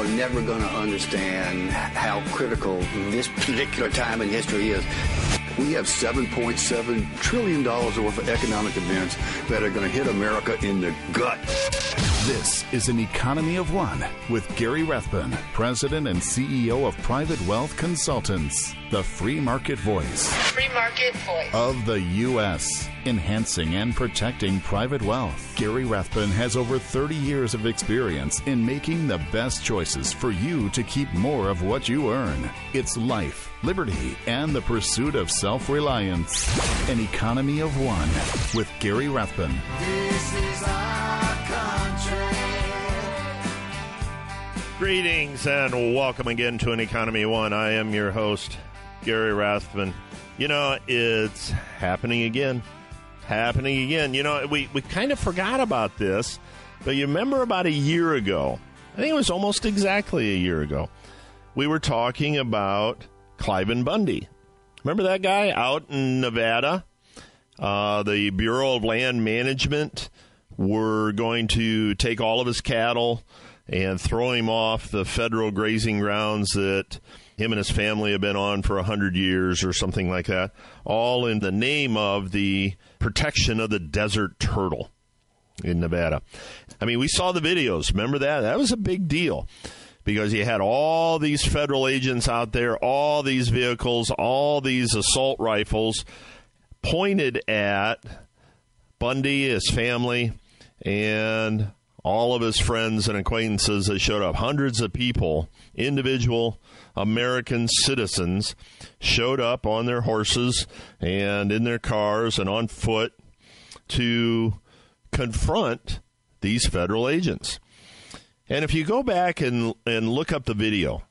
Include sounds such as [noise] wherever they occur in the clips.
Are never going to understand how critical this particular time in history is. We have $7.7 trillion worth of economic events that are going to hit America in the gut. This is an economy of one with Gary Rathbun, President and CEO of Private Wealth Consultants, the free market voice Free market voice. of the U.S., enhancing and protecting private wealth. Gary Rathbun has over 30 years of experience in making the best choices for you to keep more of what you earn. It's life, liberty, and the pursuit of self reliance. An economy of one with Gary Rathbun. This is our country. Greetings and welcome again to an Economy One. I am your host, Gary Rathbun. You know, it's happening again. Happening again. You know, we, we kind of forgot about this, but you remember about a year ago, I think it was almost exactly a year ago, we were talking about Cliven Bundy. Remember that guy out in Nevada? Uh, the Bureau of Land Management were going to take all of his cattle and throw him off the federal grazing grounds that him and his family have been on for a hundred years or something like that, all in the name of the protection of the desert turtle in Nevada. I mean, we saw the videos. Remember that? That was a big deal because you had all these federal agents out there, all these vehicles, all these assault rifles pointed at Bundy, his family, and all of his friends and acquaintances that showed up. Hundreds of people, individual American citizens, showed up on their horses and in their cars and on foot to confront these federal agents. And if you go back and, and look up the video,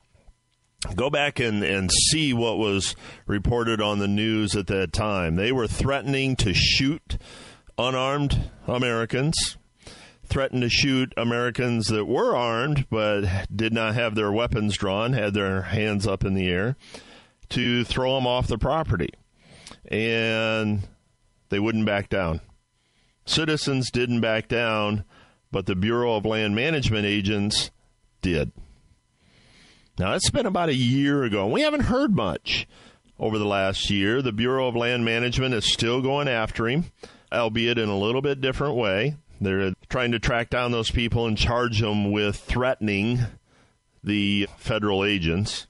go back and, and see what was reported on the news at that time. They were threatening to shoot unarmed Americans, threatened to shoot Americans that were armed but did not have their weapons drawn, had their hands up in the air, to throw them off the property. And they wouldn't back down. Citizens didn't back down, but the Bureau of Land Management agents did. Now, it's been about a year ago. We haven't heard much over the last year. The Bureau of Land Management is still going after him, albeit in a little bit different way. They're trying to track down those people and charge them with threatening the federal agents.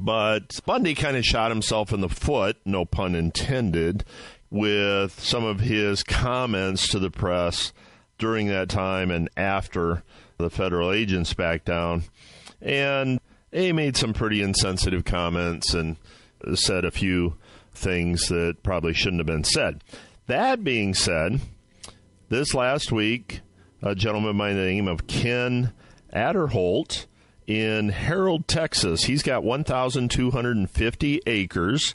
But Bundy kind of shot himself in the foot, no pun intended, with some of his comments to the press during that time and after the federal agents backed down. And he made some pretty insensitive comments and said a few things that probably shouldn't have been said. That being said, this last week, a gentleman by the name of Ken Aderholt in Harrold, Texas, he's got 1,250 acres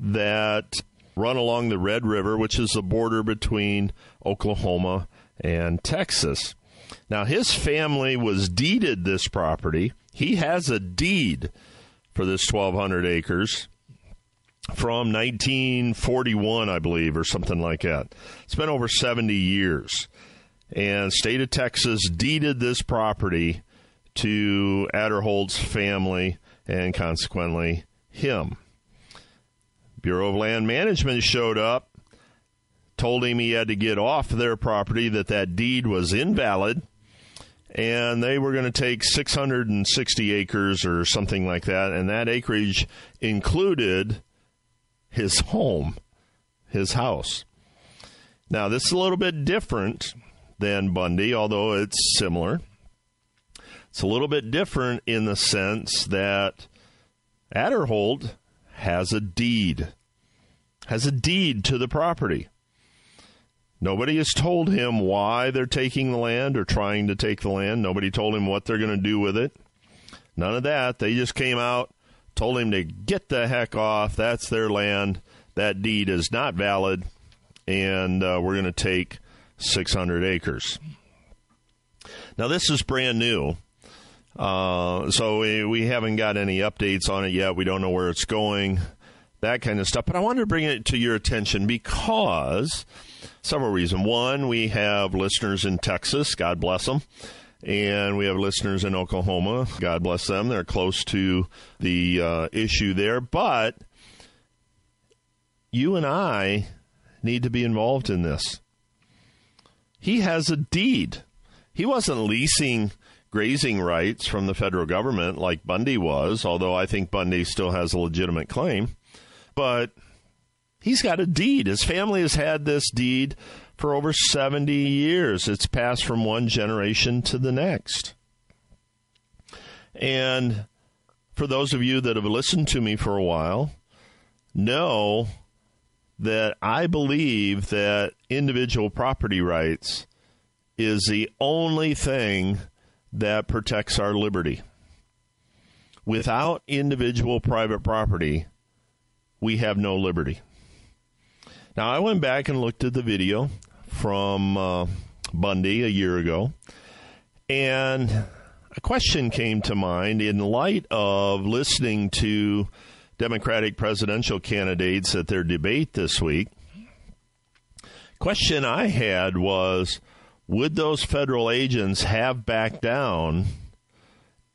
that run along the Red River, which is the border between Oklahoma and Texas. Now, his family was deeded this property. He has a deed for this 1,200 acres from 1941, I believe, or something like that. It's been over 70 years. And state of Texas deeded this property to Aderholt's family and consequently him. Bureau of Land Management showed up, told him he had to get off their property, that that deed was invalid, and they were going to take 660 acres or something like that, and that acreage included his home, his house. Now, this is a little bit different than Bundy, although it's similar. It's a little bit different in the sense that Aderholt has a deed, has a deed to the property. Nobody has told him why they're taking the land or trying to take the land. Nobody told him what they're going to do with it. None of that. They just came out, told him to get the heck off. That's their land. That deed is not valid, and uh, we're going to take 600 acres. Now, this is brand new. Uh, so we, we haven't got any updates on it yet. We don't know where it's going, that kind of stuff. But I wanted to bring it to your attention because several reasons. One, we have listeners in Texas, God bless them. And we have listeners in Oklahoma, God bless them. They're close to the uh, issue there. But you and I need to be involved in this. He has a deed. He wasn't leasing grazing rights from the federal government like Bundy was, although I think Bundy still has a legitimate claim. But he's got a deed. His family has had this deed for over 70 years. It's passed from one generation to the next. And for those of you that have listened to me for a while, know that I believe that individual property rights is the only thing that protects our liberty. Without individual private property, we have no liberty. Now, I went back and looked at the video from uh, Bundy a year ago, and a question came to mind in light of listening to Democratic presidential candidates at their debate this week. Question I had was would those federal agents have backed down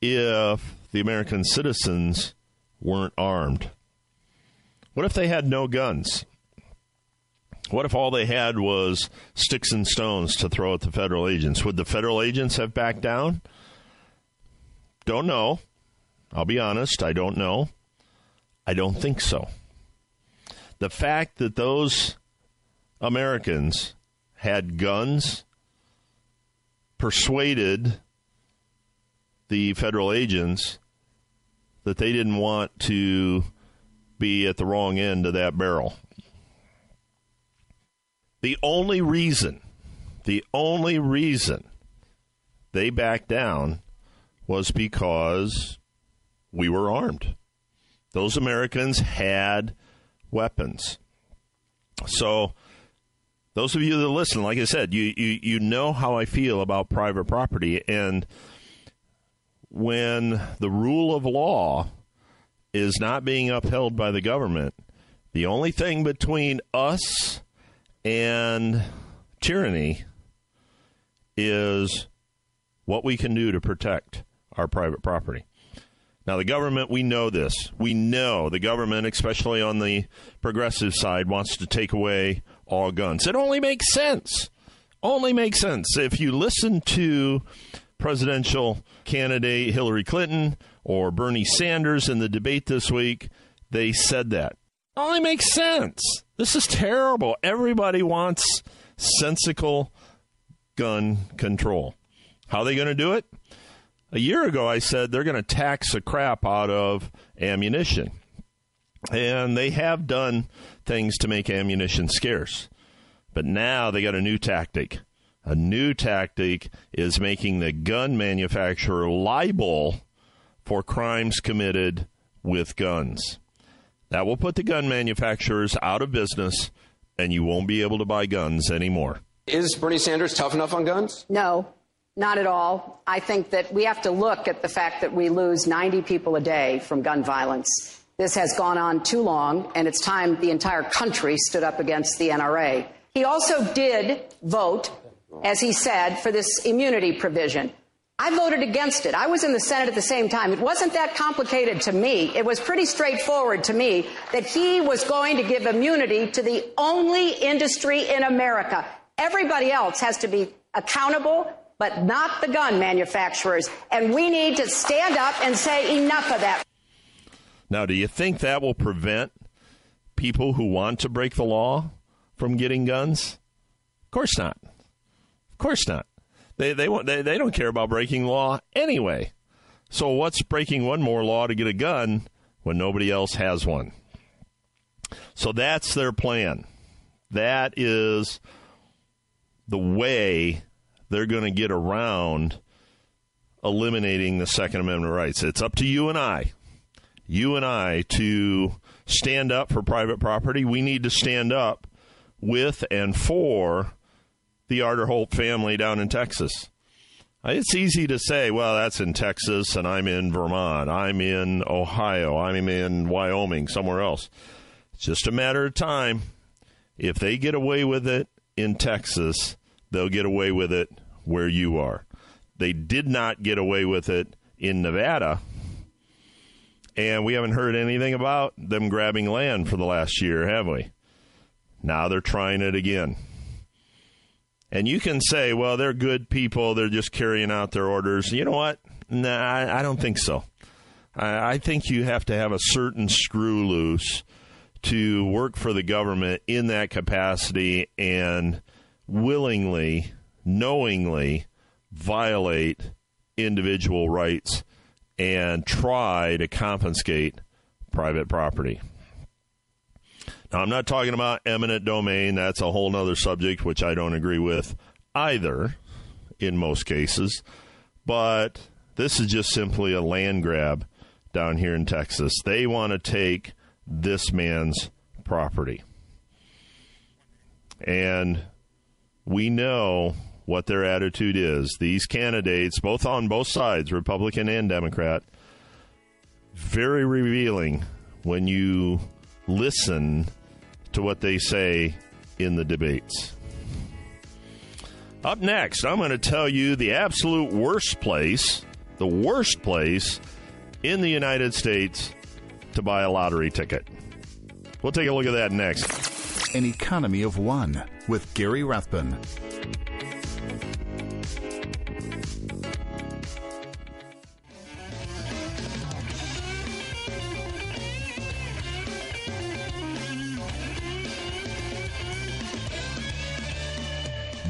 if the American citizens weren't armed? What if they had no guns? What if all they had was sticks and stones to throw at the federal agents? Would the federal agents have backed down? Don't know. I'll be honest, I don't know. I don't think so. The fact that those Americans had guns persuaded the federal agents that they didn't want to be at the wrong end of that barrel. The only reason, the only reason they backed down was because we were armed. Those Americans had weapons. So, those of you that listen, like I said, you, you, you know how I feel about private property. And when the rule of law is not being upheld by the government, the only thing between us and tyranny is what we can do to protect our private property. Now, the government, we know this. We know the government, especially on the progressive side, wants to take away all guns. It only makes sense. Only makes sense. If you listen to presidential candidate Hillary Clinton or Bernie Sanders in the debate this week, they said that. Only makes sense. This is terrible. Everybody wants sensical gun control. How are they going to do it? A year ago, I said they're going to tax the crap out of ammunition. And they have done things to make ammunition scarce. But now they got a new tactic. A new tactic is making the gun manufacturer liable for crimes committed with guns. That will put the gun manufacturers out of business, and you won't be able to buy guns anymore. Is Bernie Sanders tough enough on guns? No, not at all. I think that we have to look at the fact that we lose 90 people a day from gun violence. This has gone on too long, and it's time the entire country stood up against the NRA. He also did vote, as he said, for this immunity provision. I voted against it. I was in the Senate at the same time. It wasn't that complicated to me. It was pretty straightforward to me that he was going to give immunity to the only industry in America. Everybody else has to be accountable, but not the gun manufacturers. And we need to stand up and say enough of that. Now, do you think that will prevent people who want to break the law from getting guns? Of course not. Of course not. They they want they, they don't care about breaking law anyway. So what's breaking one more law to get a gun when nobody else has one? So that's their plan. That is the way they're going to get around eliminating the Second Amendment rights. It's up to you and I, you and I, to stand up for private property. We need to stand up with and for the Aderholt family down in Texas. Uh, It's easy to say, well, that's in Texas, and I'm in Vermont, I'm in Ohio, I'm in Wyoming, somewhere else. It's just a matter of time. If they get away with it in Texas, they'll get away with it where you are. They did not get away with it in Nevada, and we haven't heard anything about them grabbing land for the last year, have we? Now they're trying it again. And you can say, well, they're good people. They're just carrying out their orders. You know what? Nah, I, I don't think so. I, I think you have to have a certain screw loose to work for the government in that capacity and willingly, knowingly violate individual rights and try to confiscate private property. Now, I'm not talking about eminent domain. That's a whole other subject, which I don't agree with either in most cases. But this is just simply a land grab down here in Texas. They want to take this man's property. And we know what their attitude is. These candidates, both on both sides, Republican and Democrat, very revealing when you listen to what they say in the debates. Up next, I'm going to tell you the absolute worst place, the worst place in the United States to buy a lottery ticket. We'll take a look at that next. An Economy of One with Gary Rathbun.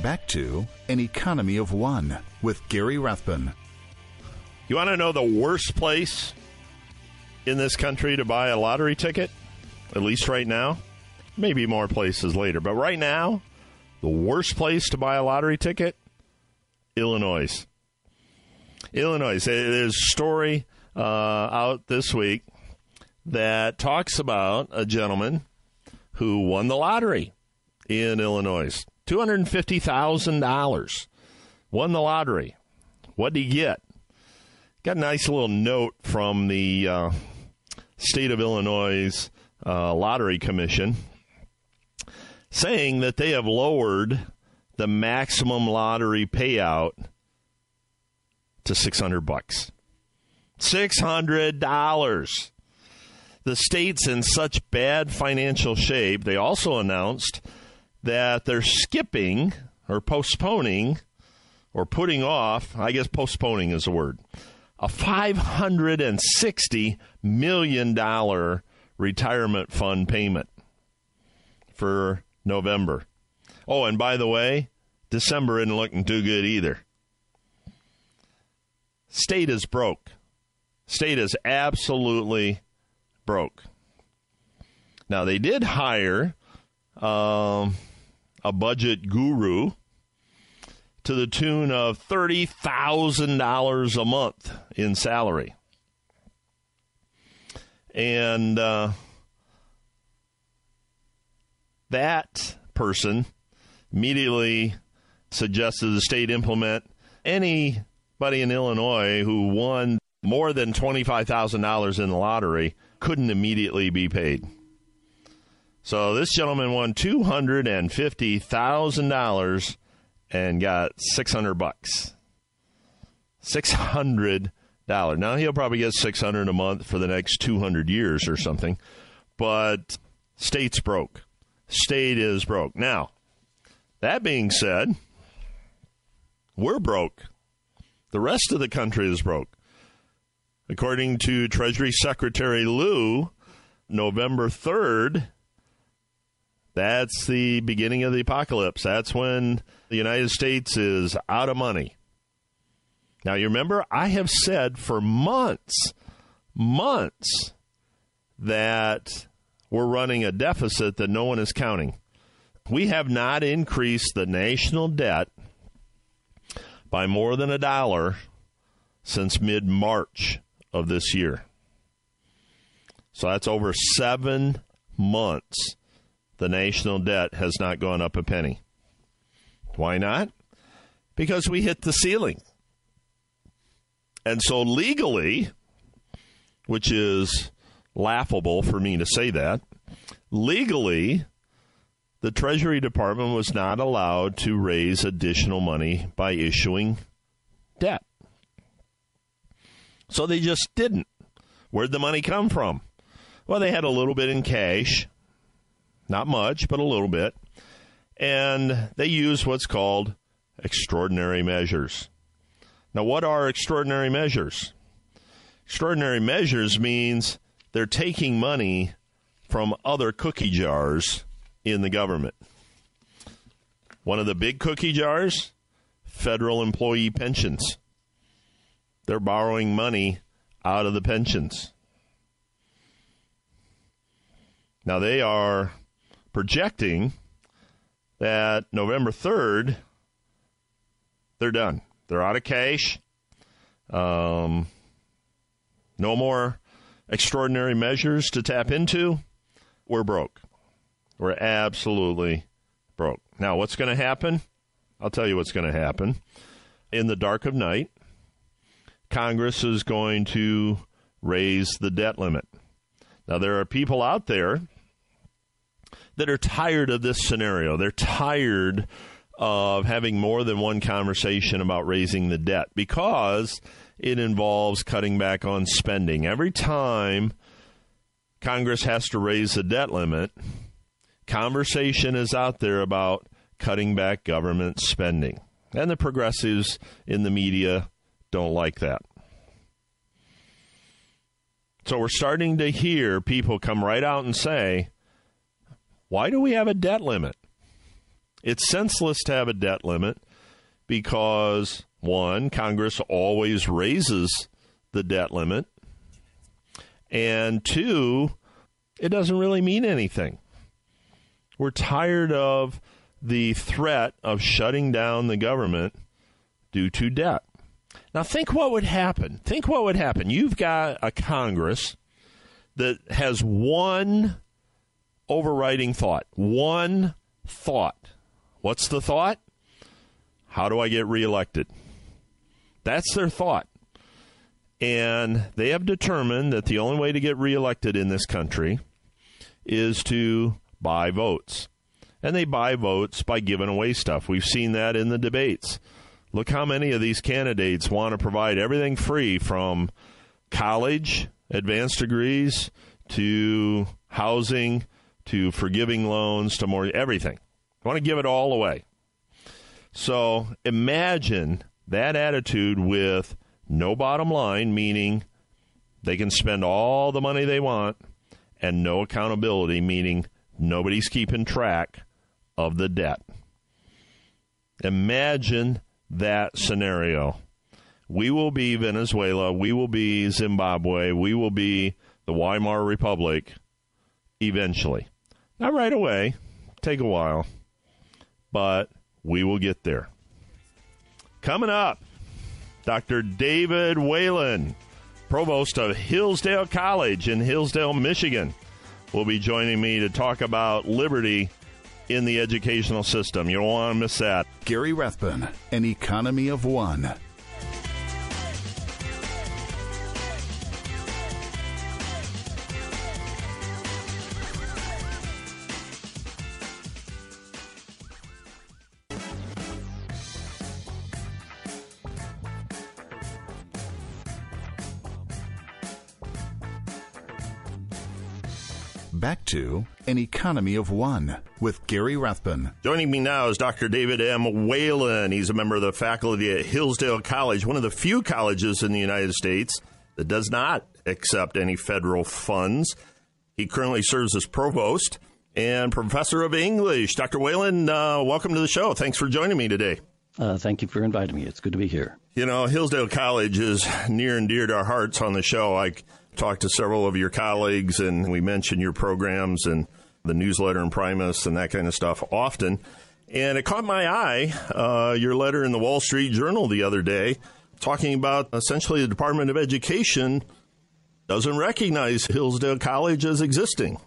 Back to An Economy of One with Gary Rathbun. You want to know the worst place in this country to buy a lottery ticket? At least right now. Maybe more places later. But right now, the worst place to buy a lottery ticket? Illinois. Illinois. There's a story uh, out this week that talks about a gentleman who won the lottery in Illinois. $250,000. Won the lottery. What did he get? Got a nice little note from the uh, state of Illinois uh, Lottery Commission saying that they have lowered the maximum lottery payout to 600 bucks. $600. The state's in such bad financial shape. They also announced that they're skipping or postponing or putting off, I guess postponing is the word, a $560 million retirement fund payment for November. Oh, and by the way, December isn't looking too good either. State is broke. State is absolutely broke. Now, they did hire um, a budget guru to the tune of $30,000 a month in salary. And uh, that person immediately suggested the state implement anybody in Illinois who won more than $25,000 in the lottery couldn't immediately be paid. So this gentleman won $250,000 and got 600 bucks. 600 dollars. Now he'll probably get 600 a month for the next 200 years or something. But state's broke. State is broke. Now, that being said, we're broke. The rest of the country is broke. According to Treasury Secretary Lew, November 3rd, That's the beginning of the apocalypse. That's when the United States is out of money. Now, you remember, I have said for months, months, that we're running a deficit that no one is counting. We have not increased the national debt by more than a dollar since mid March of this year. So that's over seven months the national debt has not gone up a penny. Why not? Because we hit the ceiling. And so legally, which is laughable for me to say that, legally, the Treasury Department was not allowed to raise additional money by issuing debt. So they just didn't. Where'd the money come from? Well, they had a little bit in cash, not much, but a little bit. And they use what's called extraordinary measures. Now, what are extraordinary measures? Extraordinary measures means they're taking money from other cookie jars in the government. One of the big cookie jars, federal employee pensions. They're borrowing money out of the pensions. Now, they are projecting that November 3rd, they're done. They're out of cash. Um, no more extraordinary measures to tap into. We're broke. We're absolutely broke. Now, what's going to happen? I'll tell you what's going to happen. In the dark of night, Congress is going to raise the debt limit. Now, there are people out there that are tired of this scenario. They're tired of having more than one conversation about raising the debt because it involves cutting back on spending. Every time Congress has to raise the debt limit, conversation is out there about cutting back government spending. And the progressives in the media don't like that. So we're starting to hear people come right out and say, why do we have a debt limit? It's senseless to have a debt limit because, one, Congress always raises the debt limit, and two, it doesn't really mean anything. We're tired of the threat of shutting down the government due to debt. Now, think what would happen. Think what would happen. You've got a Congress that has one overriding thought. One thought. What's the thought? How do I get reelected? That's their thought. And they have determined that the only way to get reelected in this country is to buy votes. And they buy votes by giving away stuff. We've seen that in the debates. Look how many of these candidates want to provide everything free from college, advanced degrees, to housing, to forgiving loans, to more everything. I want to give it all away. So imagine that attitude with no bottom line, meaning they can spend all the money they want, and no accountability, meaning nobody's keeping track of the debt. Imagine that scenario. We will be Venezuela. We will be Zimbabwe. We will be the Weimar Republic eventually. Not right away, take a while, but we will get there. Coming up, Dr. David Whalen, provost of Hillsdale College in Hillsdale, Michigan, will be joining me to talk about liberty in the educational system. You don't want to miss that. Gary Rathbun, an economy of one. To An Economy of One with Gary Rathbun. Joining me now is Dr. David M. Whalen. He's a member of the faculty at Hillsdale College, one of the few colleges in the United States that does not accept any federal funds. He currently serves as provost and professor of English. Dr. Whalen, uh, welcome to the show. Thanks for joining me today. Uh, thank you for inviting me. It's good to be here. You know, Hillsdale College is near and dear to our hearts on the show. I talked to several of your colleagues, and we mention your programs and the newsletter and Imprimis and that kind of stuff often. And it caught my eye, uh, your letter in the Wall Street Journal the other day, talking about essentially the Department of Education doesn't recognize Hillsdale College as existing.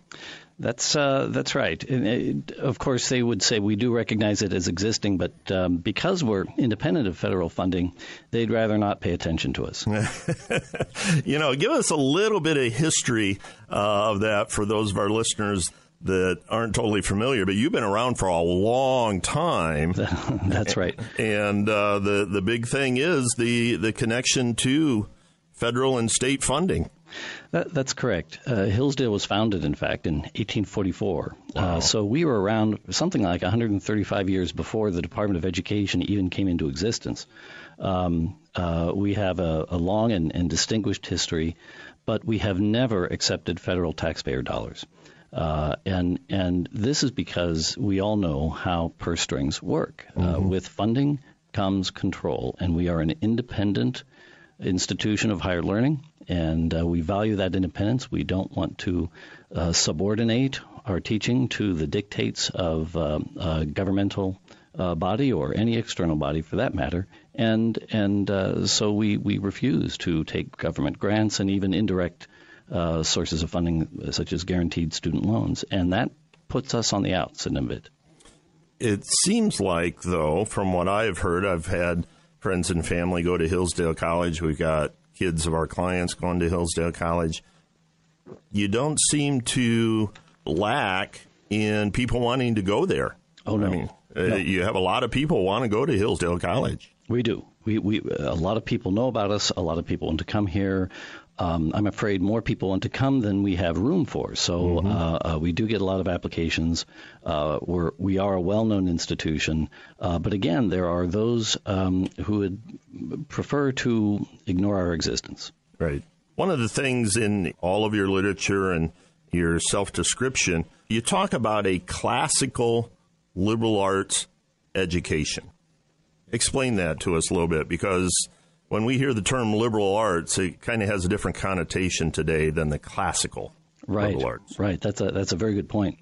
That's uh, that's right. And it, of course, they would say we do recognize it as existing, but um, because we're independent of federal funding, they'd rather not pay attention to us. [laughs] you know, give us a little bit of history uh, of that for those of our listeners that aren't totally familiar. But you've been around for a long time. [laughs] that's right. And uh, the the big thing is the the connection to federal and state funding. That, that's correct. Uh, Hillsdale was founded, in fact, in 1844. Wow. Uh, so we were around something like 135 years before the Department of Education even came into existence. Um, uh, we have a, a long and, and, distinguished history, but we have never accepted federal taxpayer dollars. Uh, and and this is because we all know how purse strings work. Uh, mm-hmm. with funding comes control, and we are an independent institution of higher learning and uh, we value that independence. We don't want to uh, subordinate our teaching to the dictates of uh, a governmental uh, body or any external body for that matter. And and uh, so we, we refuse to take government grants and even indirect uh, sources of funding such as guaranteed student loans. And that puts us on the outs In a bit. It seems like, though, from what I've heard, I've had friends and family go to Hillsdale College. We've got kids of our clients going to Hillsdale College, you don't seem to lack in people wanting to go there. Oh no, I mean, no. Uh, you have a lot of people want to go to Hillsdale College. We do. We, we a lot of people know about us. A lot of people want to come here. Um, I'm afraid more people want to come than we have room for. So mm-hmm. uh, uh, we do get a lot of applications. Uh, we're, we are a well-known institution, uh, but again, there are those um, who would prefer to ignore our existence. Right. One of the things in all of your literature and your self-description, you talk about a classical liberal arts education. Explain that to us a little bit because when we hear the term liberal arts, it kind of has a different connotation today than the classical right, liberal arts. Right. That's a that's a very good point.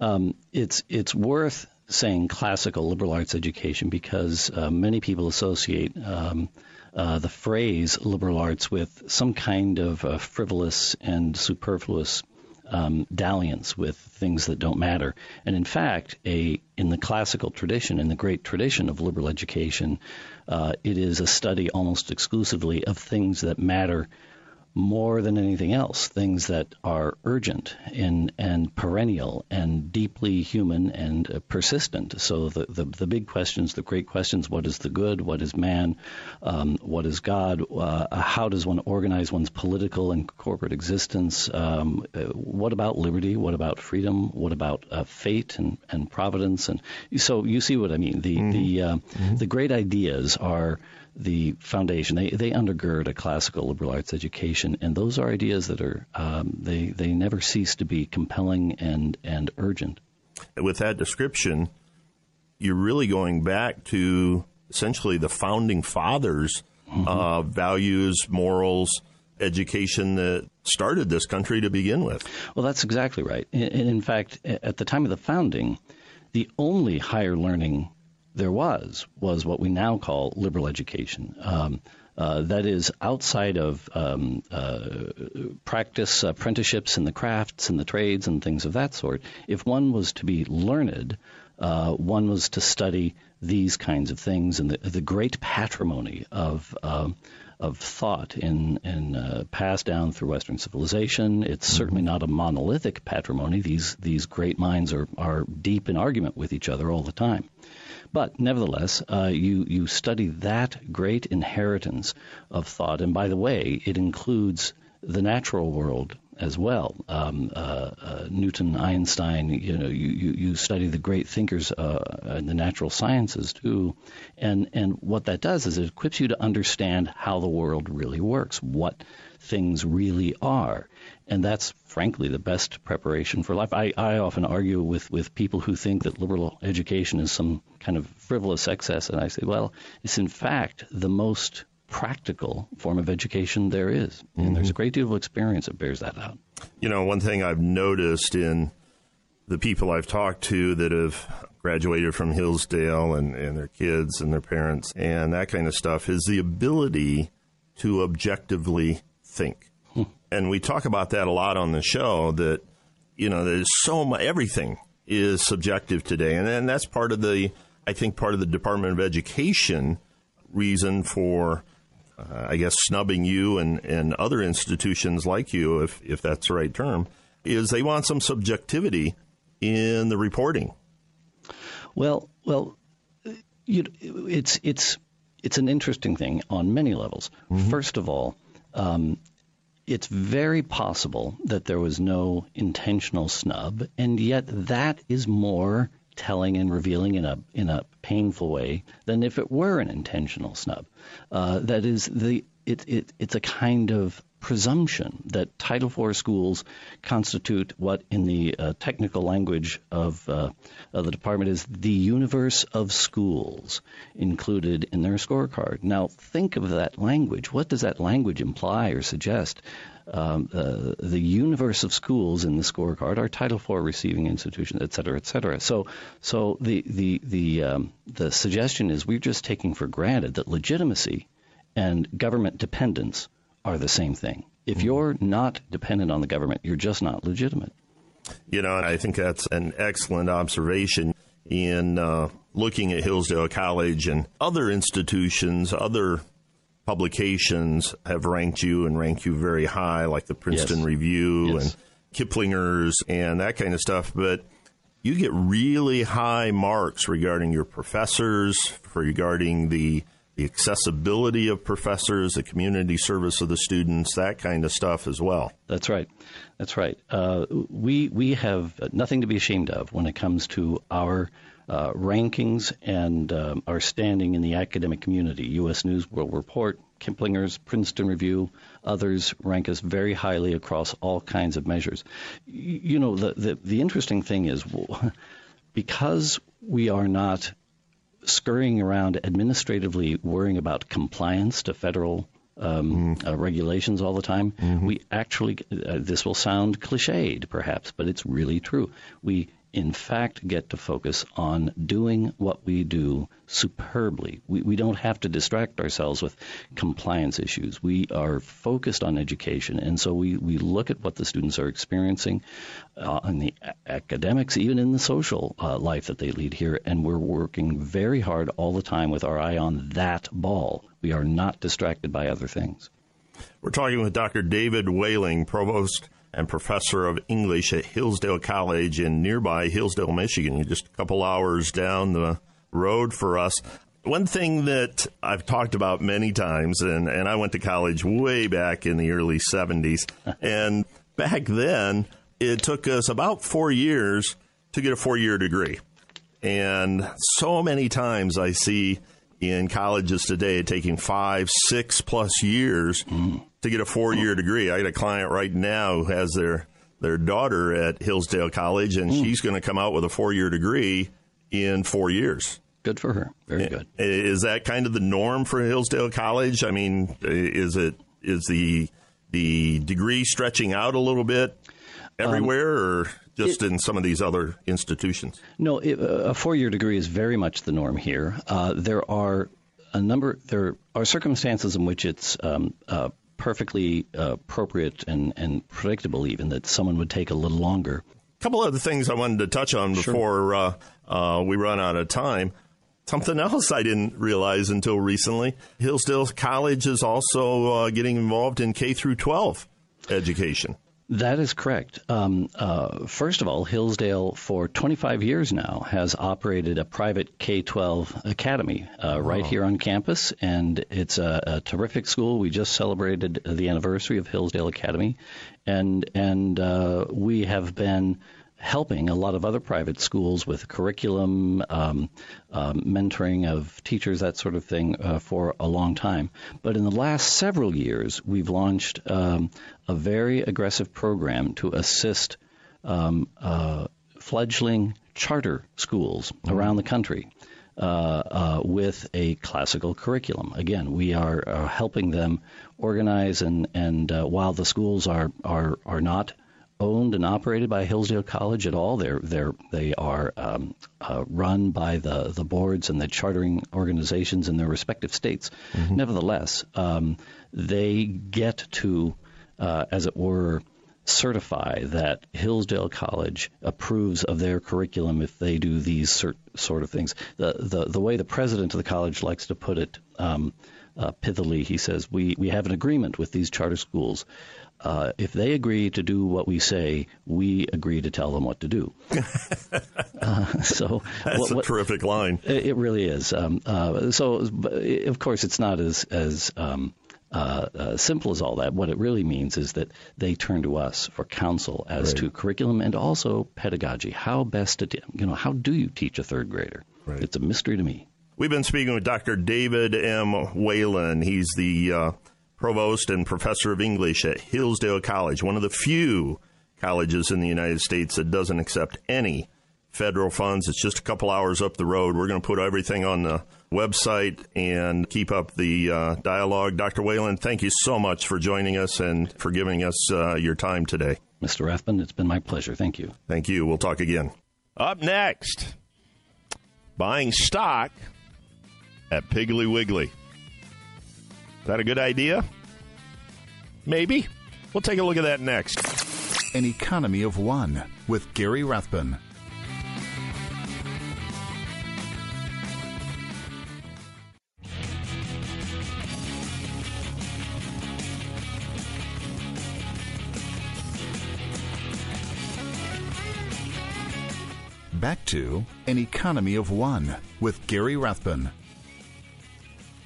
Um, it's it's worth saying classical liberal arts education because uh, many people associate. Um, uh, the phrase liberal arts with some kind of uh, frivolous and superfluous um, dalliance with things that don't matter. And in fact, a in the classical tradition, in the great tradition of liberal education, uh, it is a study almost exclusively of things that matter more than anything else, things that are urgent and, and perennial and deeply human and uh, persistent. So the, the, the, big questions, the great questions, what is the good? What is man? Um, what is God? Uh, how does one organize one's political and corporate existence? Um, uh, what about liberty? What about freedom? What about uh, fate and, and providence? And so you see what I mean. The, mm-hmm. the, uh, mm-hmm. the great ideas are the foundation. They they undergird a classical liberal arts education, and those are ideas that are um, they they never cease to be compelling and and urgent. With that description, you're really going back to essentially the founding fathers' mm-hmm. uh, values, morals, education that started this country to begin with. Well, that's exactly right. And in fact, at the time of the founding, the only higher learning there was was what we now call liberal education. Um, uh, that is outside of um, uh, practice apprenticeships in the crafts and the trades and things of that sort. If one was to be learned, uh, one was to study these kinds of things and the, the great patrimony of um, of thought in, in uh, passed down through Western civilization. It's mm-hmm. certainly not a monolithic patrimony. These these great minds are are deep in argument with each other all the time. But nevertheless, uh, you you study that great inheritance of thought, and by the way, it includes the natural world as well. Um, uh, uh, Newton, Einstein, you know, you, you, you study the great thinkers uh, in the natural sciences too, and and what that does is it equips you to understand how the world really works, what things really are, And that's frankly the best preparation for life. I, I often argue with, with people who think that liberal education is some kind of frivolous excess, and I say, well, it's in fact the most practical form of education there is. And there's a mm-hmm. great deal of experience that bears that out. You know, one thing I've noticed in the people I've talked to that have graduated from Hillsdale and, and their kids and their parents and that kind of stuff is the ability to objectively think. And we talk about that a lot on the show that, you know, there's so much, everything is subjective today. And, and that's part of the, I think, part of the Department of Education reason for, uh, I guess, snubbing you and, and other institutions like you, if, if that's the right term, is they want some subjectivity in the reporting. Well, well, you, it's it's it's an interesting thing on many levels. First of all, um, it's very possible that there was no intentional snub, and yet that is more telling and revealing in a in a painful way than if it were an intentional snub. Uh, that is the it, it it's a kind of presumption that Title IV schools constitute what, in the uh, technical language of, uh, of the department, is the universe of schools included in their scorecard. Now, think of that language. What does that language imply or suggest? Um, uh, the universe of schools in the scorecard are Title IV receiving institutions, et cetera, et cetera. So, so the the the um, the suggestion is we're just taking for granted that legitimacy and government dependence are the same thing. If you're not dependent on the government, you're just not legitimate. You know, and I think that's an excellent observation in uh, looking at Hillsdale College and other institutions, other publications have ranked you and ranked you very high, like the Princeton Yes. Review Yes. and Kiplinger's and that kind of stuff. But you get really high marks regarding your professors, regarding the the accessibility of professors, the community service of the students, that kind of stuff as well. That's right. That's right. Uh, we we have nothing to be ashamed of when it comes to our uh, rankings and um, our standing in the academic community. U.S. News World Report, Kiplinger's, Princeton Review, others rank us very highly across all kinds of measures. You know, the the, the interesting thing is [laughs] because we are not scurrying around administratively worrying about compliance to federal um, uh, regulations all the time. We actually, uh, this will sound cliched perhaps, but it's really true. We, in fact, get to focus on doing what we do superbly. We, we don't have to distract ourselves with compliance issues. We are focused on education, and so we, we look at what the students are experiencing uh, in the academics, even in the social uh, life that they lead here, and we're working very hard all the time with our eye on that ball. We are not distracted by other things. We're talking with Dr. David Whalen, Provost and Professor of English at Hillsdale College in nearby Hillsdale, Michigan. You're just a couple hours down the road for us. One thing that I've talked about many times, and, and I went to college way back in the early 70s, [laughs] and back then it took us about four years to get a four year degree. And so many times I see in colleges today taking five, six plus years mm. To get a four year degree. I got a client right now who has their their daughter at Hillsdale College, and she's going to come out with a four year degree in four years. Good for her. Very good. Is that kind of the norm for Hillsdale College? I mean, is it is the the degree stretching out a little bit everywhere, or just in some of these other institutions? No, it, a four-year degree is very much the norm here. Uh, there are a number. There are circumstances in which it's um, uh, perfectly uh, appropriate and, and predictable, even that someone would take a little longer. A couple other things I wanted to touch on before uh, uh, we run out of time. Something else I didn't realize until recently: Hillsdale College is also uh, getting involved in K through 12 education. That is correct. Um, uh, first of all, Hillsdale, for 25 years now, has operated a private K 12 academy uh, right here on campus, and it's a, a terrific school. We just celebrated the anniversary of Hillsdale Academy, and, and uh, we have been helping a lot of other private schools with curriculum, um, um, mentoring of teachers, that sort of thing, uh, for a long time. But in the last several years, we've launched um, a very aggressive program to assist um, uh, fledgling charter schools around the country. Uh, uh, with a classical curriculum. Again, we are, are helping them organize, and and uh, while the schools are are are not owned and operated by Hillsdale College at all. They're they're they are um, uh, run by the the boards and the chartering organizations in their respective states. Mm-hmm. Nevertheless, um, they get to, uh, as it were. Certify that Hillsdale College approves of their curriculum if they do these cert- sort of things. The, the the way the president of the college likes to put it um, uh, pithily, he says, we, we have an agreement with these charter schools uh, if they agree to do what we say, we agree to tell them what to do. [laughs] uh, so that's what, what, a terrific line. It, really is. Um, uh, so, of course, it's not as as um, uh, uh, simple as all that. What it really means is that they turn to us for counsel as right. to curriculum and also pedagogy. How best to, you know, how do you teach a third grader? Right. It's a mystery to me. We've been speaking with Dr. David M. Whalen. He's the uh, provost and professor of English at Hillsdale College, one of the few colleges in the United States that doesn't accept any federal funds. It's just a couple hours up the road. We're going to put everything on the website and keep up the uh, dialogue. Dr. Whalen, thank you so much for joining us and for giving us uh, your time today. Mr. Rathbun, it's been my pleasure. Thank you. Thank you. We'll talk again. Up next, buying stock at Piggly Wiggly. Is that a good idea? Maybe. We'll take a look at that next. An Economy of One with Gary Rathbun. Back to An Economy of One with Gary Rathbun.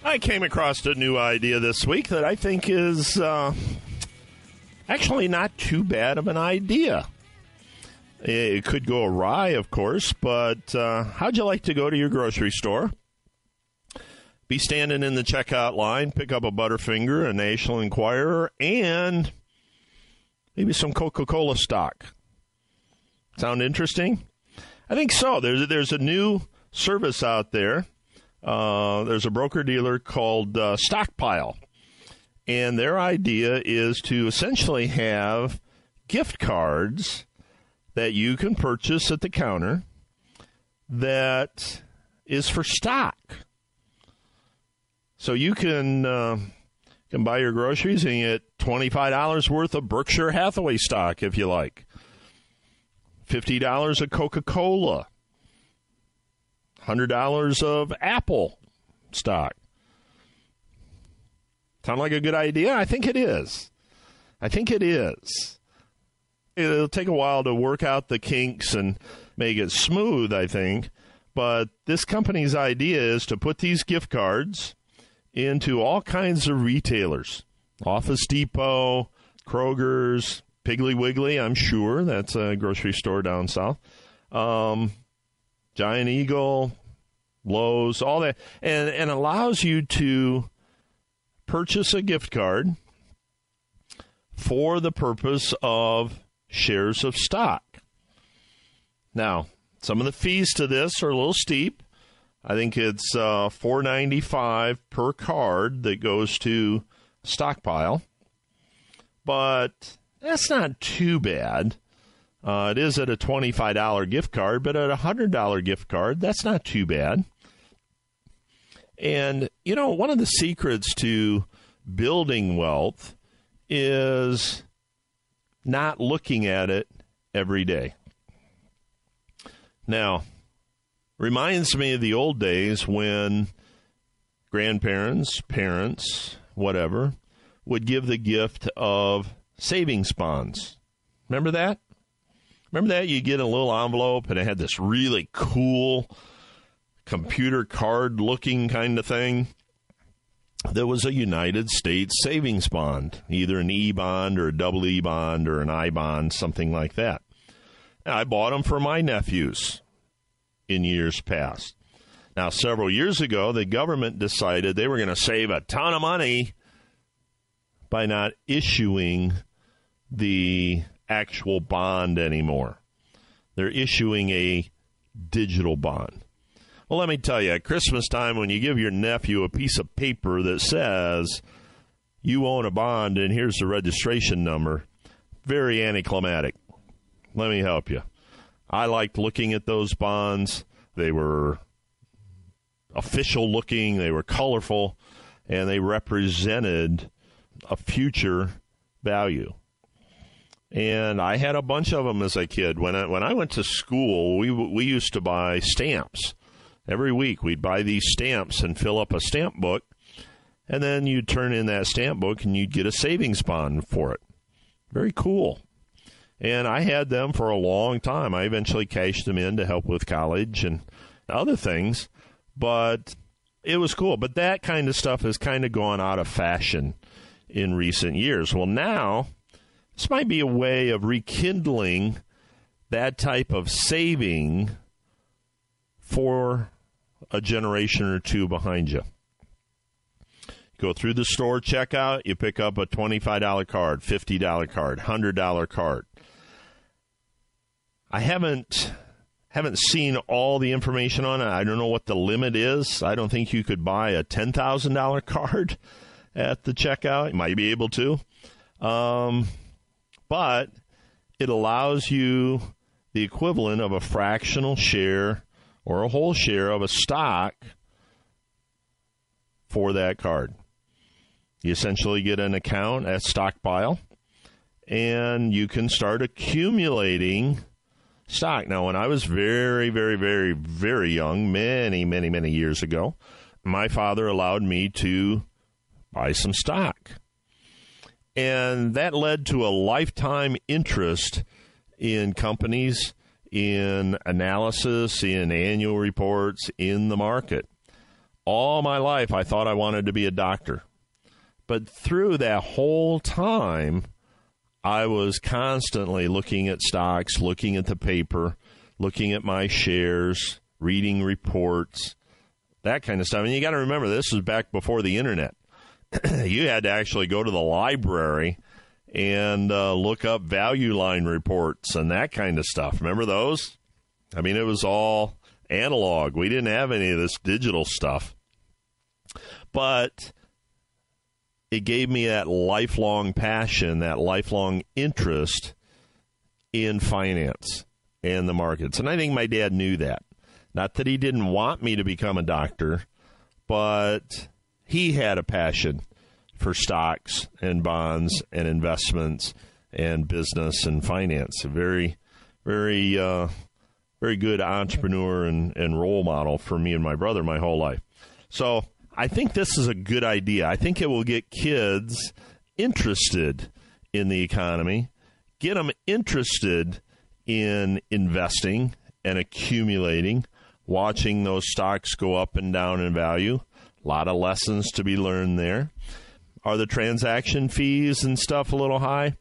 I came across a new idea this week that I think is uh, actually not too bad of an idea. It could go awry, of course, but uh, how'd you like to go to your grocery store? Be standing in the checkout line, pick up a Butterfinger, a National Enquirer, and maybe some Coca Cola stock. Sound interesting? I think so. There's, there's a new service out there uh, there's a broker dealer called uh, Stockpile, and their idea is to essentially have gift cards that you can purchase at the counter that is for stock. So you can uh, can buy your groceries and get twenty five dollars worth of Berkshire Hathaway stock if you like. Fifty dollars of Coca Cola $100 of Apple stock. Sound like a good idea? I think it is. I think it is. It'll take a while to work out the kinks and make it smooth, I think. But this company's idea is to put these gift cards into all kinds of retailers Office Depot, Kroger's, Piggly Wiggly, I'm sure. That's a grocery store down south. Um, Giant Eagle, Lowe's, all that, and, and allows you to purchase a gift card for the purpose of shares of stock. Now, some of the fees to this are a little steep. I think it's uh, four ninety five per card that goes to stockpile, but that's not too bad. Uh, it is at a $25 gift card, but at a $100 gift card, that's not too bad. And, you know, one of the secrets to building wealth is not looking at it every day. Now, reminds me of the old days when grandparents, parents, whatever, would give the gift of savings bonds. Remember that? Remember that? You get a little envelope and it had this really cool computer card looking kind of thing. There was a United States savings bond, either an E bond or a double E bond or an I bond, something like that. I bought them for my nephews in years past. Now, several years ago, the government decided they were going to save a ton of money by not issuing the actual bond anymore. They're issuing a digital bond. Well, let me tell you, at Christmas time, when you give your nephew a piece of paper that says you own a bond and here's the registration number, very anticlimactic. Let me help you. I liked looking at those bonds. They were official looking, they were colorful, and they represented a future value. And I had a bunch of them as a kid. When I, when I went to school, we we used to buy stamps every week. We'd buy these stamps and fill up a stamp book, and then you'd turn in that stamp book and you'd get a savings bond for it. Very cool. And I had them for a long time. I eventually cashed them in to help with college and other things, but it was cool. But that kind of stuff has kind of gone out of fashion in recent years. Well, now this might be a way of rekindling that type of saving for a generation or two behind you. Go through the store checkout, you pick up a $25 card, $50 card, $100 card. I haven't haven't seen all the information on it. I don't know what the limit is. I don't think you could buy a $10,000 [laughs] card at the checkout. You might be able to. Um, but it allows you the equivalent of a fractional share or a whole share of a stock for that card. You essentially get an account at Stockpile, and you can start accumulating stock. Now, when I was very, very, very, very young, many, many, many years ago, my father allowed me to buy some stock. And that led to a lifetime interest in companies, in analysis, in annual reports, in the market. All my life, I thought I wanted to be a doctor. But through that whole time, I was constantly looking at stocks, looking at the paper, looking at my shares, reading reports, that kind of stuff. And you got to remember, this was back before the internet. [clears throat] you had to actually go to the library and uh, look up value line reports and that kind of stuff. Remember those? I mean, it was all analog. We didn't have any of this digital stuff. But it gave me that lifelong passion, that lifelong interest in finance and the markets. And I think my dad knew that. Not that he didn't want me to become a doctor, but he had a passion for stocks and bonds and investments and business and finance. A very, very, uh, very good entrepreneur and, and role model for me and my brother my whole life. So I think this is a good idea. I think it will get kids interested in the economy, get them interested in investing and accumulating, watching those stocks go up and down in value. A lot of lessons to be learned there. Are the transaction fees and stuff a little high?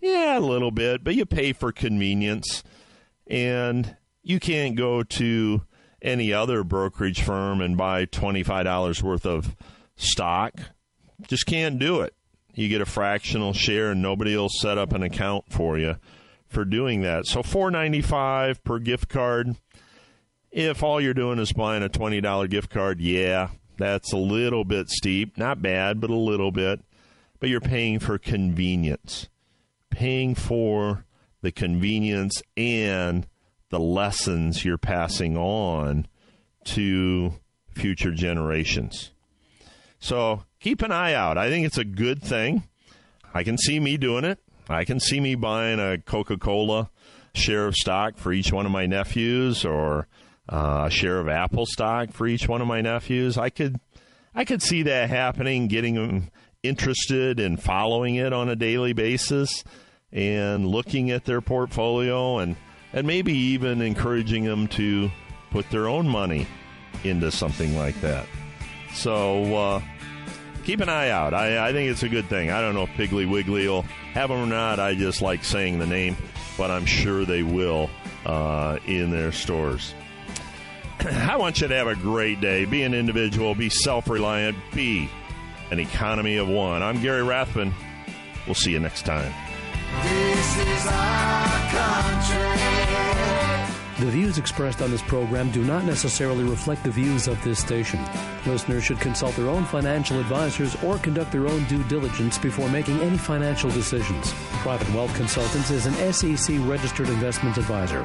Yeah, a little bit, but you pay for convenience. And you can't go to any other brokerage firm and buy $25 worth of stock. Just can't do it. You get a fractional share and nobody will set up an account for you for doing that. So 495 per gift card. If all you're doing is buying a $20 gift card, yeah, that's a little bit steep. Not bad, but a little bit. But you're paying for convenience. Paying for the convenience and the lessons you're passing on to future generations. So keep an eye out. I think it's a good thing. I can see me doing it. I can see me buying a Coca Cola share of stock for each one of my nephews or uh, a share of Apple stock for each one of my nephews. I could, I could see that happening, getting them interested in following it on a daily basis and looking at their portfolio and and maybe even encouraging them to put their own money into something like that. So uh, keep an eye out. I, I, think it's a good thing. I don't know if Piggly Wiggly will have them or not. I just like saying the name, but I'm sure they will uh, in their stores. [clears throat] I want you to have a great day. Be an individual, be self reliant, be an economy of one. I'm Gary Rathbun. We'll see you next time. This is our country. The views expressed on this program do not necessarily reflect the views of this station. Listeners should consult their own financial advisors or conduct their own due diligence before making any financial decisions. Private Wealth Consultants is an SEC registered investment advisor.